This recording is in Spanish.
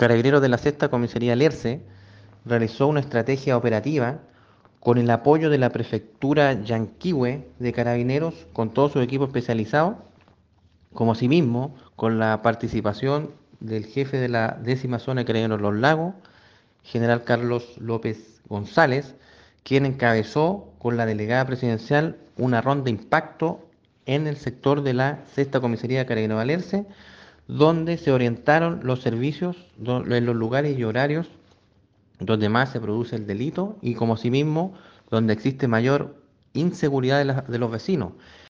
Carabineros de la Sexta Comisaría Lerce realizó una estrategia operativa con el apoyo de la Prefectura Yanquihue de Carabineros con todo su equipo especializado, como asimismo con la participación del jefe de la décima zona de Carabineros Los Lagos, general Carlos López González, quien encabezó con la delegada presidencial una ronda de impacto en el sector de la Sexta Comisaría Carabineros Valerce, donde se orientaron los servicios en los lugares y horarios donde más se produce el delito y como asimismo donde existe mayor inseguridad de, la, de los vecinos.